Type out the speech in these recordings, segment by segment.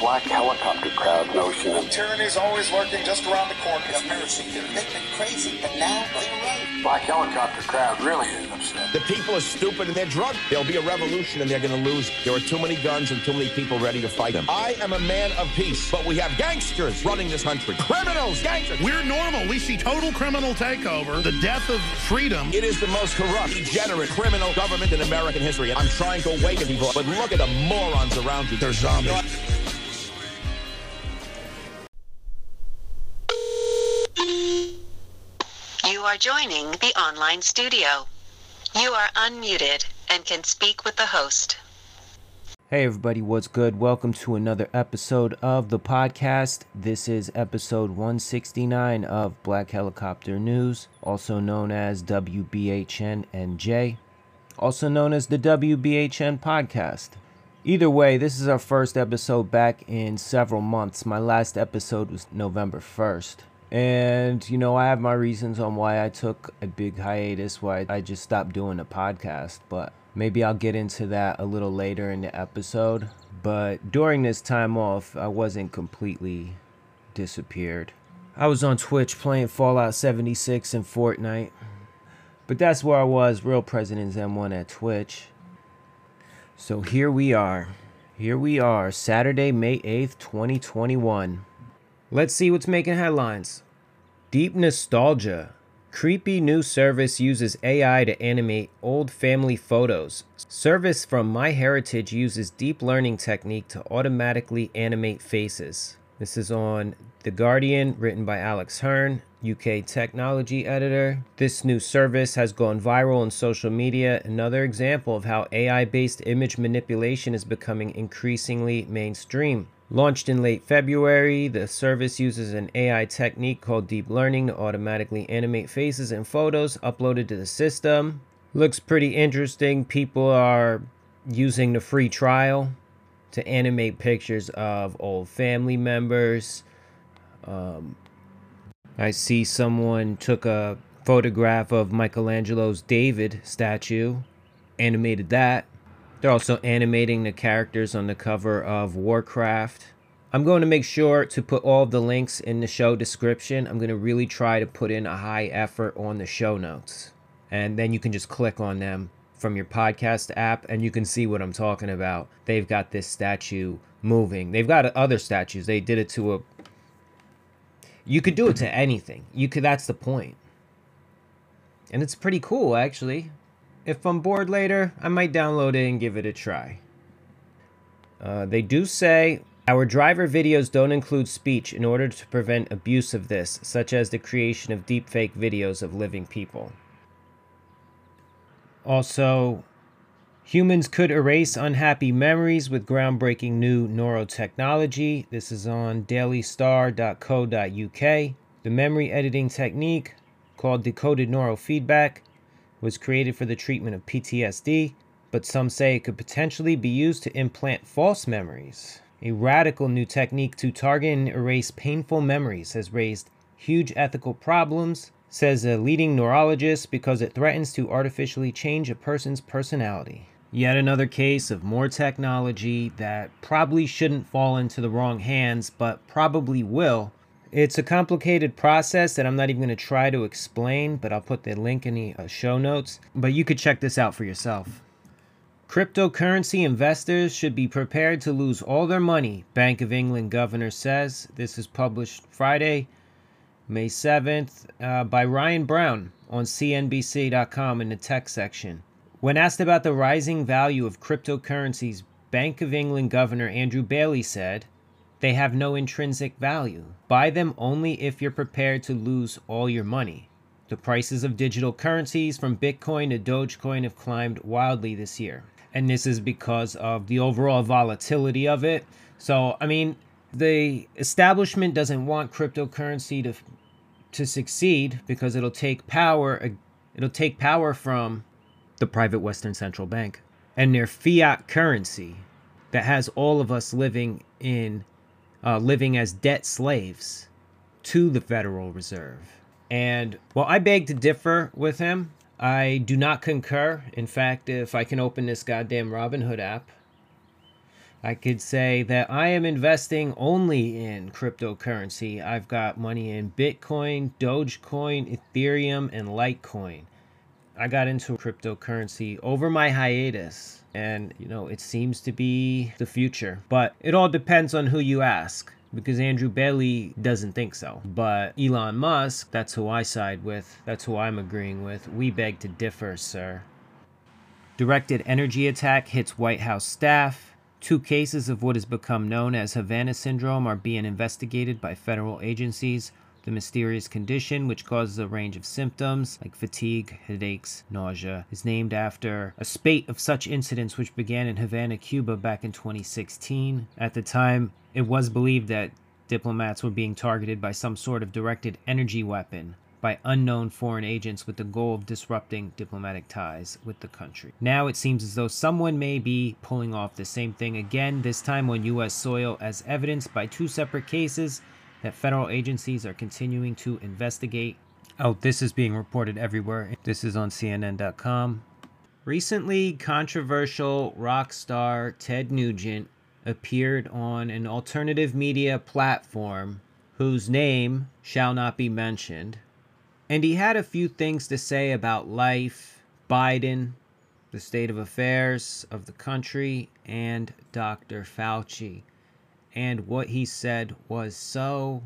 black helicopter crowd notion Tyranny is always lurking just around the corner. Conspiracy theory. They've been crazy, but now they're right. black helicopter crowd really is upset. The people are stupid and they're drunk. There'll be a revolution and they're going to lose. There are too many guns and too many people ready to fight them. I am a man of peace, but we have gangsters running this country. Criminals, gangsters. We're normal. We see total criminal takeover, the death of freedom. It is the most corrupt, degenerate, criminal government in American history. And I'm trying to awaken people, but look at the morons around you. They're zombies. Are joining the online studio. You are unmuted and can speak with the host. Hey everybody, what's good? Welcome to another episode of the podcast. This is episode 169 of Black Helicopter News, also known as WBHN NJ, also known as the WBHN podcast. Either way, this is our first episode back in several months. My last episode was November 1st. And, you know, I have my reasons on why I took a big hiatus, why I just stopped doing the podcast, but maybe I'll get into that a little later in the episode. But during this time off, I wasn't completely disappeared. I was on Twitch playing Fallout 76 and Fortnite. But that's where I was, Real Presidents M1 at Twitch. So here we are. Here we are, Saturday, May 8th, 2021. Let's see what's making headlines. Deep nostalgia. Creepy new service uses AI to animate old family photos. Service from MyHeritage uses deep learning technique to automatically animate faces. This is on The Guardian, written by Alex Hern, UK technology editor. This new service has gone viral on social media, another example of how AI based image manipulation is becoming increasingly mainstream. Launched in late February, the service uses an AI technique called deep learning to automatically animate faces and photos uploaded to the system. Looks pretty interesting. People are using the free trial to animate pictures of old family members. Um, I see someone took a photograph of Michelangelo's David statue, animated that. They're also animating the characters on the cover of Warcraft. I'm going to make sure to put all the links in the show description. I'm going to really try to put in a high effort on the show notes. And then you can just click on them from your podcast app and you can see what I'm talking about. They've got this statue moving. They've got other statues. They did it to a You could do it to anything. You could that's the point. And it's pretty cool actually. If I'm bored later, I might download it and give it a try. Uh, they do say our driver videos don't include speech in order to prevent abuse of this, such as the creation of deepfake videos of living people. Also, humans could erase unhappy memories with groundbreaking new neurotechnology. This is on dailystar.co.uk. The memory editing technique, called decoded neurofeedback, was created for the treatment of PTSD, but some say it could potentially be used to implant false memories. A radical new technique to target and erase painful memories has raised huge ethical problems, says a leading neurologist, because it threatens to artificially change a person's personality. Yet another case of more technology that probably shouldn't fall into the wrong hands, but probably will. It's a complicated process that I'm not even going to try to explain, but I'll put the link in the uh, show notes. But you could check this out for yourself. Cryptocurrency investors should be prepared to lose all their money, Bank of England governor says. This is published Friday, May 7th, uh, by Ryan Browne on CNBC.com in the tech section. When asked about the rising value of cryptocurrencies, Bank of England Governor Andrew Bailey said, They have no intrinsic value. Buy them only if you're prepared to lose all your money. The prices of digital currencies from Bitcoin to Dogecoin have climbed wildly this year. And this is because of the overall volatility of it. So, I mean, the establishment doesn't want cryptocurrency to to succeed because it'll take power uh, it'll take power from the private Western Central Bank and their fiat currency that has all of us living in uh, living as debt slaves to the Federal Reserve. And while I beg to differ with him. I do not concur. In fact, if I can open this goddamn Robinhood app, I could say that I am investing only in cryptocurrency. I've got money in Bitcoin, Dogecoin, Ethereum, and Litecoin. I got into cryptocurrency over my hiatus, and you know, it seems to be the future. But it all depends on who you ask because Andrew Bailey doesn't think so. But Elon Musk, that's who I side with, that's who I'm agreeing with. We beg to differ, sir. Directed energy attack hits White House staff. Two cases of what has become known as Havana syndrome are being investigated by federal agencies. The mysterious condition, which causes a range of symptoms like fatigue, headaches, nausea, is named after a spate of such incidents which began in Havana, Cuba back in 2016. At the time, it was believed that diplomats were being targeted by some sort of directed energy weapon by unknown foreign agents with the goal of disrupting diplomatic ties with the country. Now it seems as though someone may be pulling off the same thing again, this time on U.S. soil, as evidenced by two separate cases that federal agencies are continuing to investigate. Oh, this is being reported everywhere. This is on CNN.com. Recently, controversial rock star Ted Nugent appeared on an alternative media platform whose name shall not be mentioned and he had a few things to say about life, Biden, the state of affairs of the country, and Dr. Fauci. And what he said was so,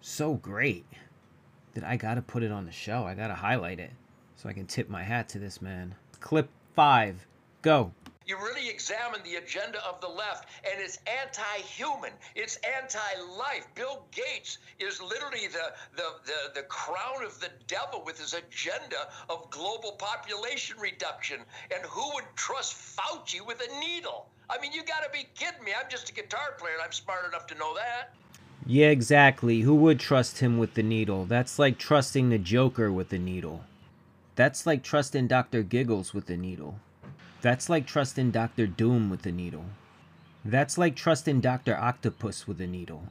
so great that I got to put it on the show. I got to highlight it so I can tip my hat to this man. Clip five, go you really examine the agenda of the left, and it's anti-human. It's anti-life. Bill Gates is literally the, the, the, the crown of the devil with his agenda of global population reduction. And who would trust Fauci with a needle? I mean, you got to be kidding me. I'm just a guitar player, and I'm smart enough to know that. Yeah, exactly. Who would trust him with the needle? That's like trusting the Joker with the needle. That's like trusting Dr. Giggles with the needle. That's like trusting Doctor Doom with a needle. That's like trusting Dr. Octopus with a needle.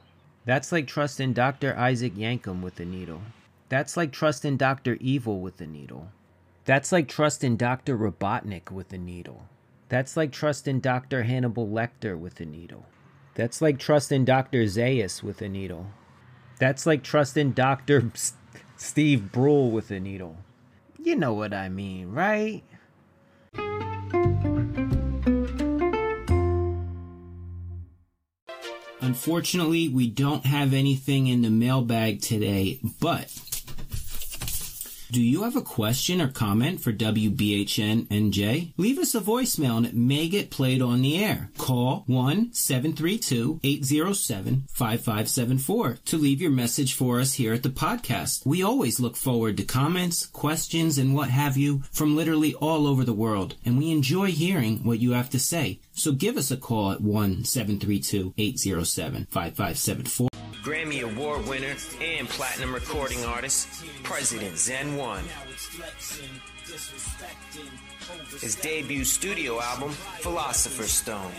That's like trusting Dr. Isaac Yankem with a needle. That's like trusting Dr. Evil with a needle. That's like trusting Dr. Robotnik with a needle. That's like trusting Dr. Hannibal Lecter with a needle. That's like trusting Dr. Zaius with a needle. That's like trusting Dr. Steve Brule with a needle. You know what I mean, right? Unfortunately, we don't have anything in the mailbag today, but do you have a question or comment for WBHN NJ? Leave us a voicemail and it may get played on the air. Call 1-732-807-5574 to leave your message for us here at the podcast. We always look forward to comments, questions, and what have you from literally all over the world, and we enjoy hearing what you have to say. So give us a call at 1-732-807-5574. Grammy Award winner and platinum recording artist, President Zen One. His debut studio album, Philosopher's Stone,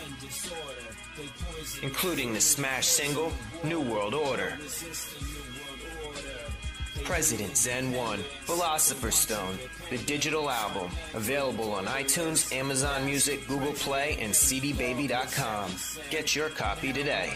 including the smash single, New World Order. President Zen 1, Philosopher's Stone, the digital album, available on iTunes, Amazon Music, Google Play, and CDBaby.com. Get your copy today.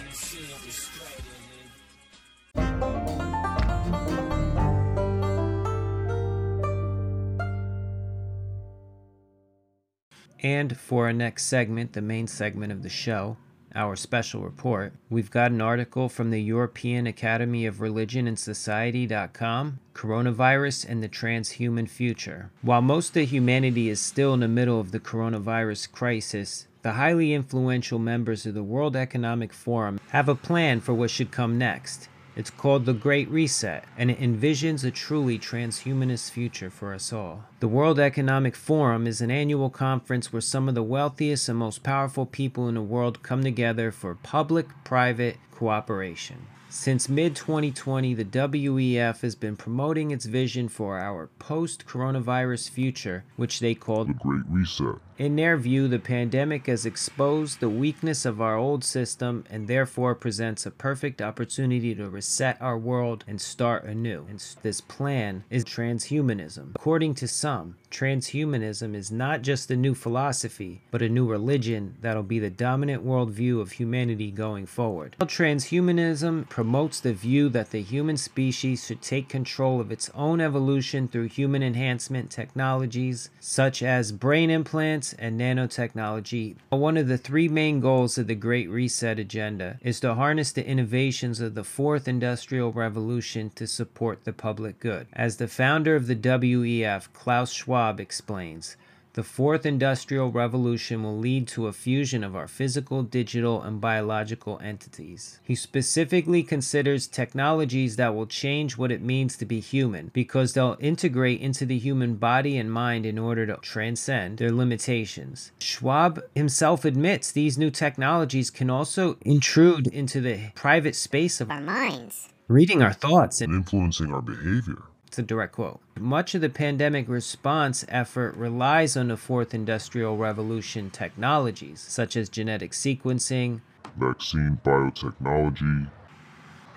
And for our next segment, the main segment of the show, our special report, we've got an article from the European Academy of Religion and Society.com Coronavirus and the Transhuman Future. While most of humanity is still in the middle of the coronavirus crisis, the highly influential members of the World Economic Forum have a plan for what should come next. It's called The Great Reset, and it envisions a truly transhumanist future for us all. The World Economic Forum is an annual conference where some of the wealthiest and most powerful people in the world come together for public private cooperation. Since mid 2020, the WEF has been promoting its vision for our post coronavirus future, which they call The Great Reset. In their view, the pandemic has exposed the weakness of our old system and therefore presents a perfect opportunity to reset our world and start anew. And this plan is transhumanism. According to some, transhumanism is not just a new philosophy, but a new religion that'll be the dominant worldview of humanity going forward. Transhumanism promotes the view that the human species should take control of its own evolution through human enhancement technologies such as brain implants and nanotechnology. One of the three main goals of the Great Reset agenda is to harness the innovations of the fourth industrial revolution to support the public good. As the founder of the WEF, Klaus Schwab, explains, the fourth industrial revolution will lead to a fusion of our physical, digital, and biological entities. He specifically considers technologies that will change what it means to be human because they'll integrate into the human body and mind in order to transcend their limitations. Schwab himself admits these new technologies can also intrude into the private space of our minds, reading our thoughts and influencing our behavior. It's a direct quote. Much of the pandemic response effort relies on the fourth industrial revolution technologies, such as genetic sequencing, vaccine biotechnology,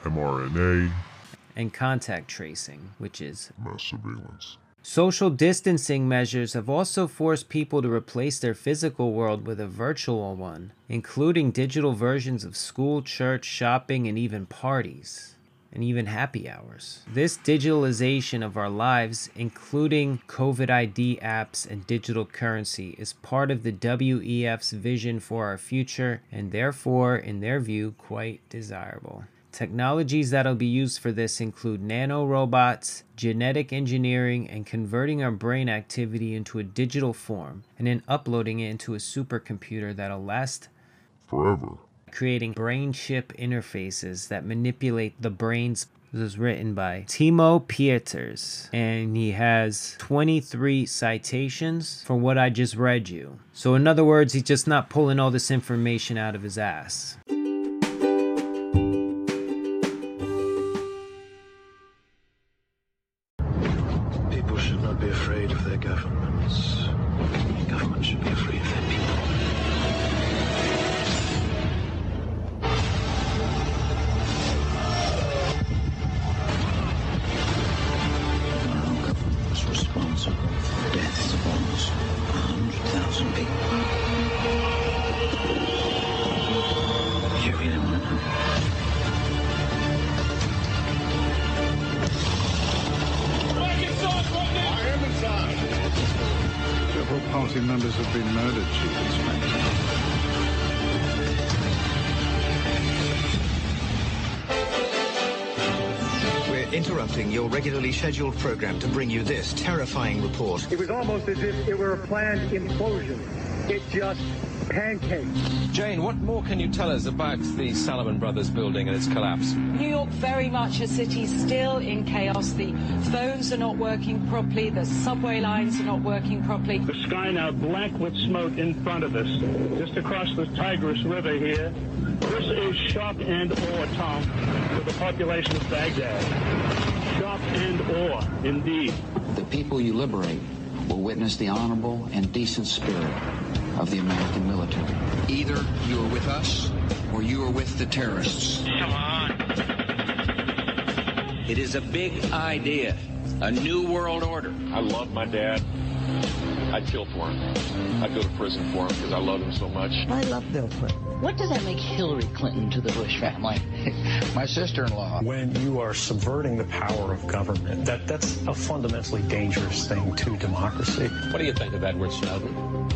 mRNA, and contact tracing, which is mass surveillance. Social distancing measures have also forced people to replace their physical world with a virtual one, including digital versions of school, church, shopping, and even parties and even happy hours. This digitalization of our lives, including COVID ID apps and digital currency, is part of the WEF's vision for our future and therefore, in their view, quite desirable. Technologies that'll be used for this include nanorobots, genetic engineering, and converting our brain activity into a digital form, and then uploading it into a supercomputer that'll last forever creating brain chip interfaces that manipulate the brain's this was written by Timo Pieters, and he has 23 citations from what I just read you. So, in other words, he's just not pulling all this information out of his ass. We're interrupting your regularly scheduled program to bring you this terrifying report. It was almost as if it were a planned implosion. It just pancaked. Jane, what more can you tell us about the Salomon Brothers building and its collapse? New York, very much a city still in chaos. The phones are not working properly. The subway lines are not working properly. The sky now black with smoke in front of us. Just across the Tigris River here. This is shock and awe, Tom, for the population of Baghdad. Shock and awe, indeed. The people you liberate will witness the honorable and decent spirit of the American military. Either you are with us or you are with the terrorists. Come on. It is a big idea, a new world order. I love my dad. I'd kill for him. I'd go to prison for him because I love him so much. I love Bill Clinton. What does that make Hillary Clinton to the Bush family? My sister-in-law. When you are subverting the power of government, that, that's a fundamentally dangerous thing to democracy. What do you think of Edward Snowden?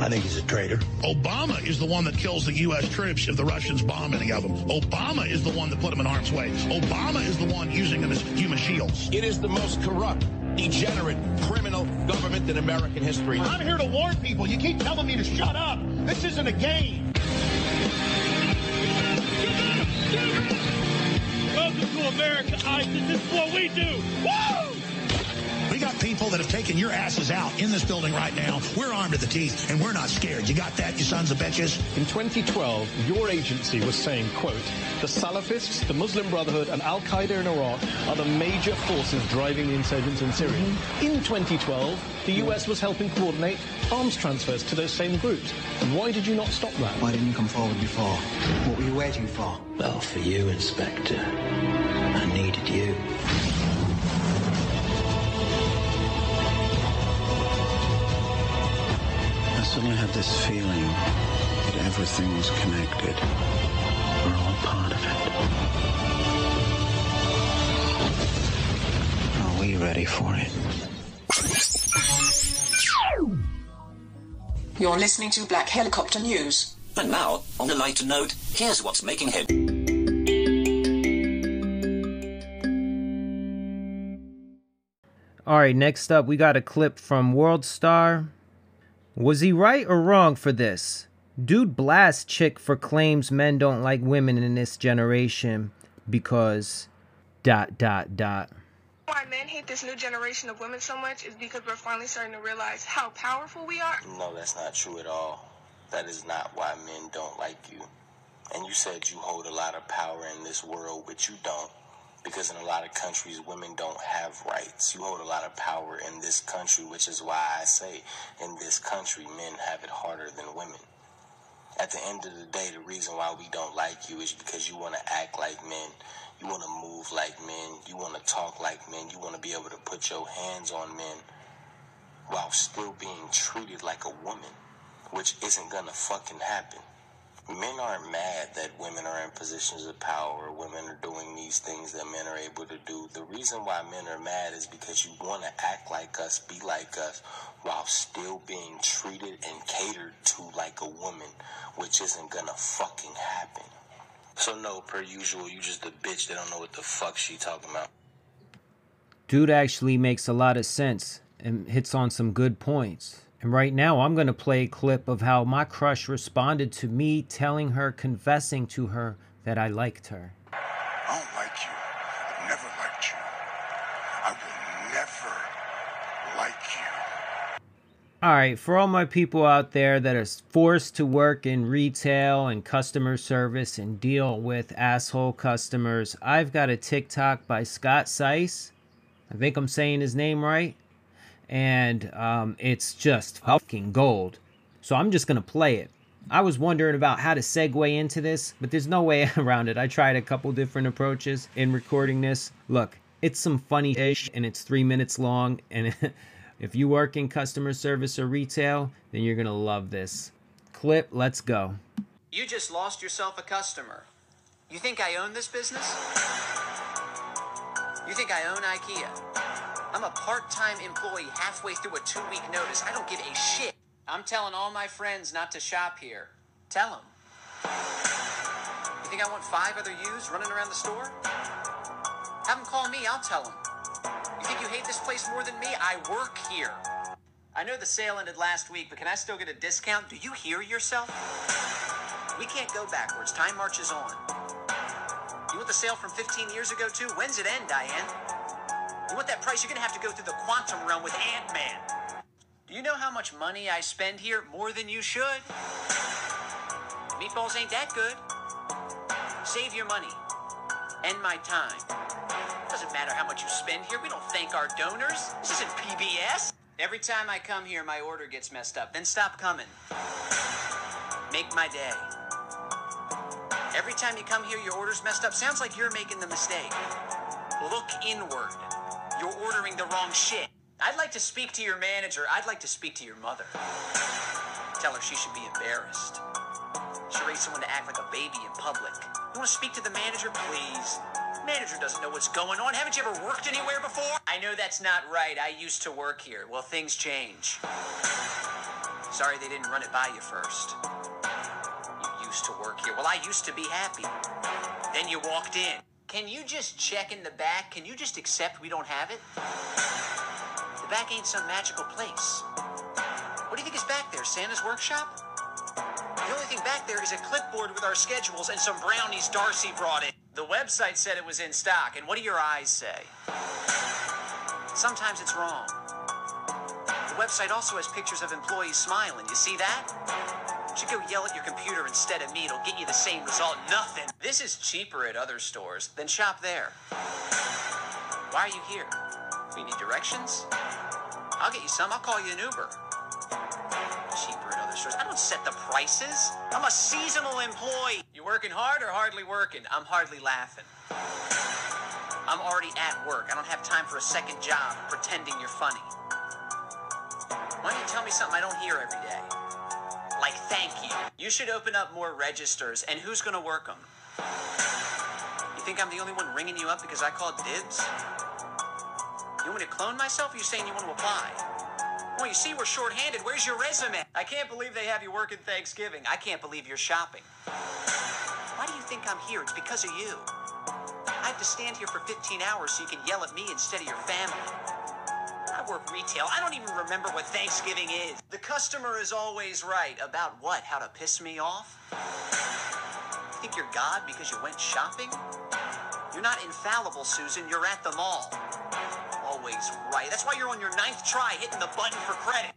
I think he's a traitor. Obama is the one that kills the U.S. troops if the Russians bomb any of them. Obama is the one that put them in harm's way. Obama is the one using them as human shields. It is the most corrupt, degenerate, criminal government in American history. I'm here to warn people. You keep telling me to shut up. This isn't a game. Welcome to America, ISIS. This is what we do. Woo! We got people that have taken your asses out in this building right now. We're armed to the teeth, and we're not scared. You got that, you sons of bitches? In 2012, your agency was saying, quote, the Salafists, the Muslim Brotherhood, and Al-Qaeda in Iraq are the major forces driving the insurgents in Syria. Mm-hmm. In 2012, the US was helping coordinate arms transfers to those same groups. And why did you not stop that? Why didn't you come forward before? What were you waiting for? Well, for you, Inspector. I needed you. I suddenly had this feeling that everything was connected. We're all part of it. Are we ready for it? You're listening to Black Helicopter News. And now, on a lighter note, here's what's making head. All right, next up, we got a clip from World Star. Was he right or wrong for this? Dude blasts chick for claims men don't like women in this generation because dot dot dot. Why men hate this new generation of women so much is because we're finally starting to realize how powerful we are. No, that's not true at all. That is not why men don't like you. And you said you hold a lot of power in this world, which you don't. Because in a lot of countries, women don't have rights. You hold a lot of power in this country, which is why I say in this country, men have it harder than women. At the end of the day, the reason why we don't like you is because you want to act like men. You want to move like men. You want to talk like men. You want to be able to put your hands on men while still being treated like a woman, which isn't to fucking happen. Men aren't mad that women are in positions of power, women are doing these things that men are able to do. The reason why men are mad is because you want to act like us, be like us, while still being treated and catered to like a woman, which isn't gonna fucking happen. So no, per usual, you just a bitch that don't know what the fuck she talking about. Dude actually makes a lot of sense and hits on some good points. And right now, I'm going to play a clip of how my crush responded to me telling her, confessing to her that I liked her. I don't like you. I've never liked you. I will never like you. All right, for all my people out there that are forced to work in retail and customer service and deal with asshole customers, I've got a TikTok by Scott Seiss. I think I'm saying his name right and um, it's just fucking gold. So I'm just gonna play it. I was wondering about how to segue into this, but there's no way around it. I tried a couple different approaches in recording this. Look, it's some funny ish, and it's three minutes long. And if you work in customer service or retail, then you're gonna love this clip. Let's go. You just lost yourself a customer. You think I own this business? You think I own IKEA? I'm a part-time employee halfway through a two-week notice. I don't give a shit. I'm telling all my friends not to shop here. Tell them. You think I want five other yous running around the store? Have them call me, I'll tell them. You think you hate this place more than me? I work here. I know the sale ended last week, but can I still get a discount? Do you hear yourself? We can't go backwards. Time marches on. You want the sale from 15 years ago, too? When's it end, Diane? You want that price? You're gonna have to go through the quantum realm with Ant Man. Do you know how much money I spend here? More than you should. Meatballs ain't that good. Save your money and my time. Doesn't matter how much you spend here. We don't thank our donors. This isn't PBS. Every time I come here, my order gets messed up. Then stop coming. Make my day. Every time you come here, your order's messed up. Sounds like you're making the mistake. Look inward. You're ordering the wrong shit. I'd like to speak to your manager. I'd like to speak to your mother. Tell her she should be embarrassed. She raised someone to act like a baby in public. You want to speak to the manager, please? Manager doesn't know what's going on. Haven't you ever worked anywhere before? I know that's not right. I used to work here. Well, things change. Sorry they didn't run it by you first. You used to work here. Well, I used to be happy. Then you walked in. Can you just check in the back? Can you just accept we don't have it? The back ain't some magical place. What do you think is back there? Santa's workshop? The only thing back there is a clipboard with our schedules and some brownies Darcy brought in. The website said it was in stock, and what do your eyes say? Sometimes it's wrong. The website also has pictures of employees smiling. You see that? You should go yell at your computer instead of me. It'll get you the same result. Nothing. This is cheaper at other stores. Then shop there. Why are you here? We need directions? I'll get you some. I'll call you an Uber. Cheaper at other stores. I don't set the prices. I'm a seasonal employee. You working hard or hardly working? I'm hardly laughing. I'm already at work. I don't have time for a second job pretending you're funny. Why don't you tell me something I don't hear every day? Thank you. You should open up more registers, and who's gonna work them? You think I'm the only one ringing you up because I called dibs? You want me to clone myself, or you saying you want to apply? Well, you see, we're short-handed. Where's your resume? I can't believe they have you working Thanksgiving. I can't believe you're shopping. Why do you think I'm here? It's because of you. I have to stand here for 15 hours so you can yell at me instead of your family. Work retail. I don't even remember what Thanksgiving is. The customer is always right. About what? How to piss me off? You think you're God because you went shopping? You're not infallible, Susan. You're at the mall. Always right. That's why you're on your ninth try hitting the button for credit.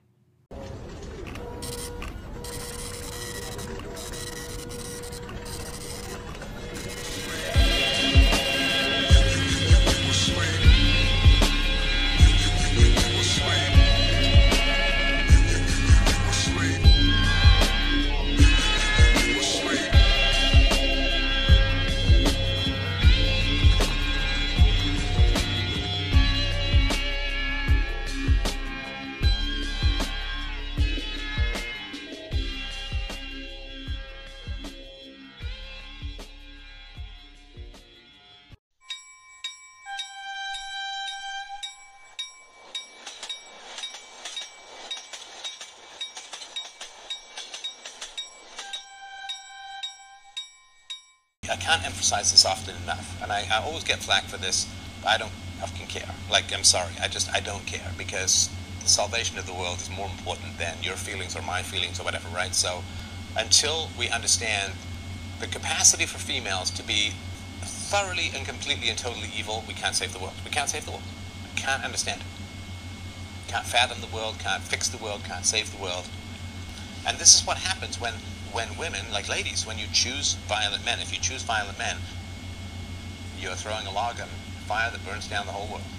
I can't emphasize this often enough, and I, I always get flack for this. But I don't fucking care. Like, I'm sorry, I just I don't care because the salvation of the world is more important than your feelings or my feelings or whatever, right? So, until we understand the capacity for females to be thoroughly and completely and totally evil, we can't save the world. We can't save the world. We can't understand it. Can't fathom the world. Can't fix the world. Can't save the world. And this is what happens when when women, like ladies, when you choose violent men, if you choose violent men, you're throwing a log on fire that burns down the whole world.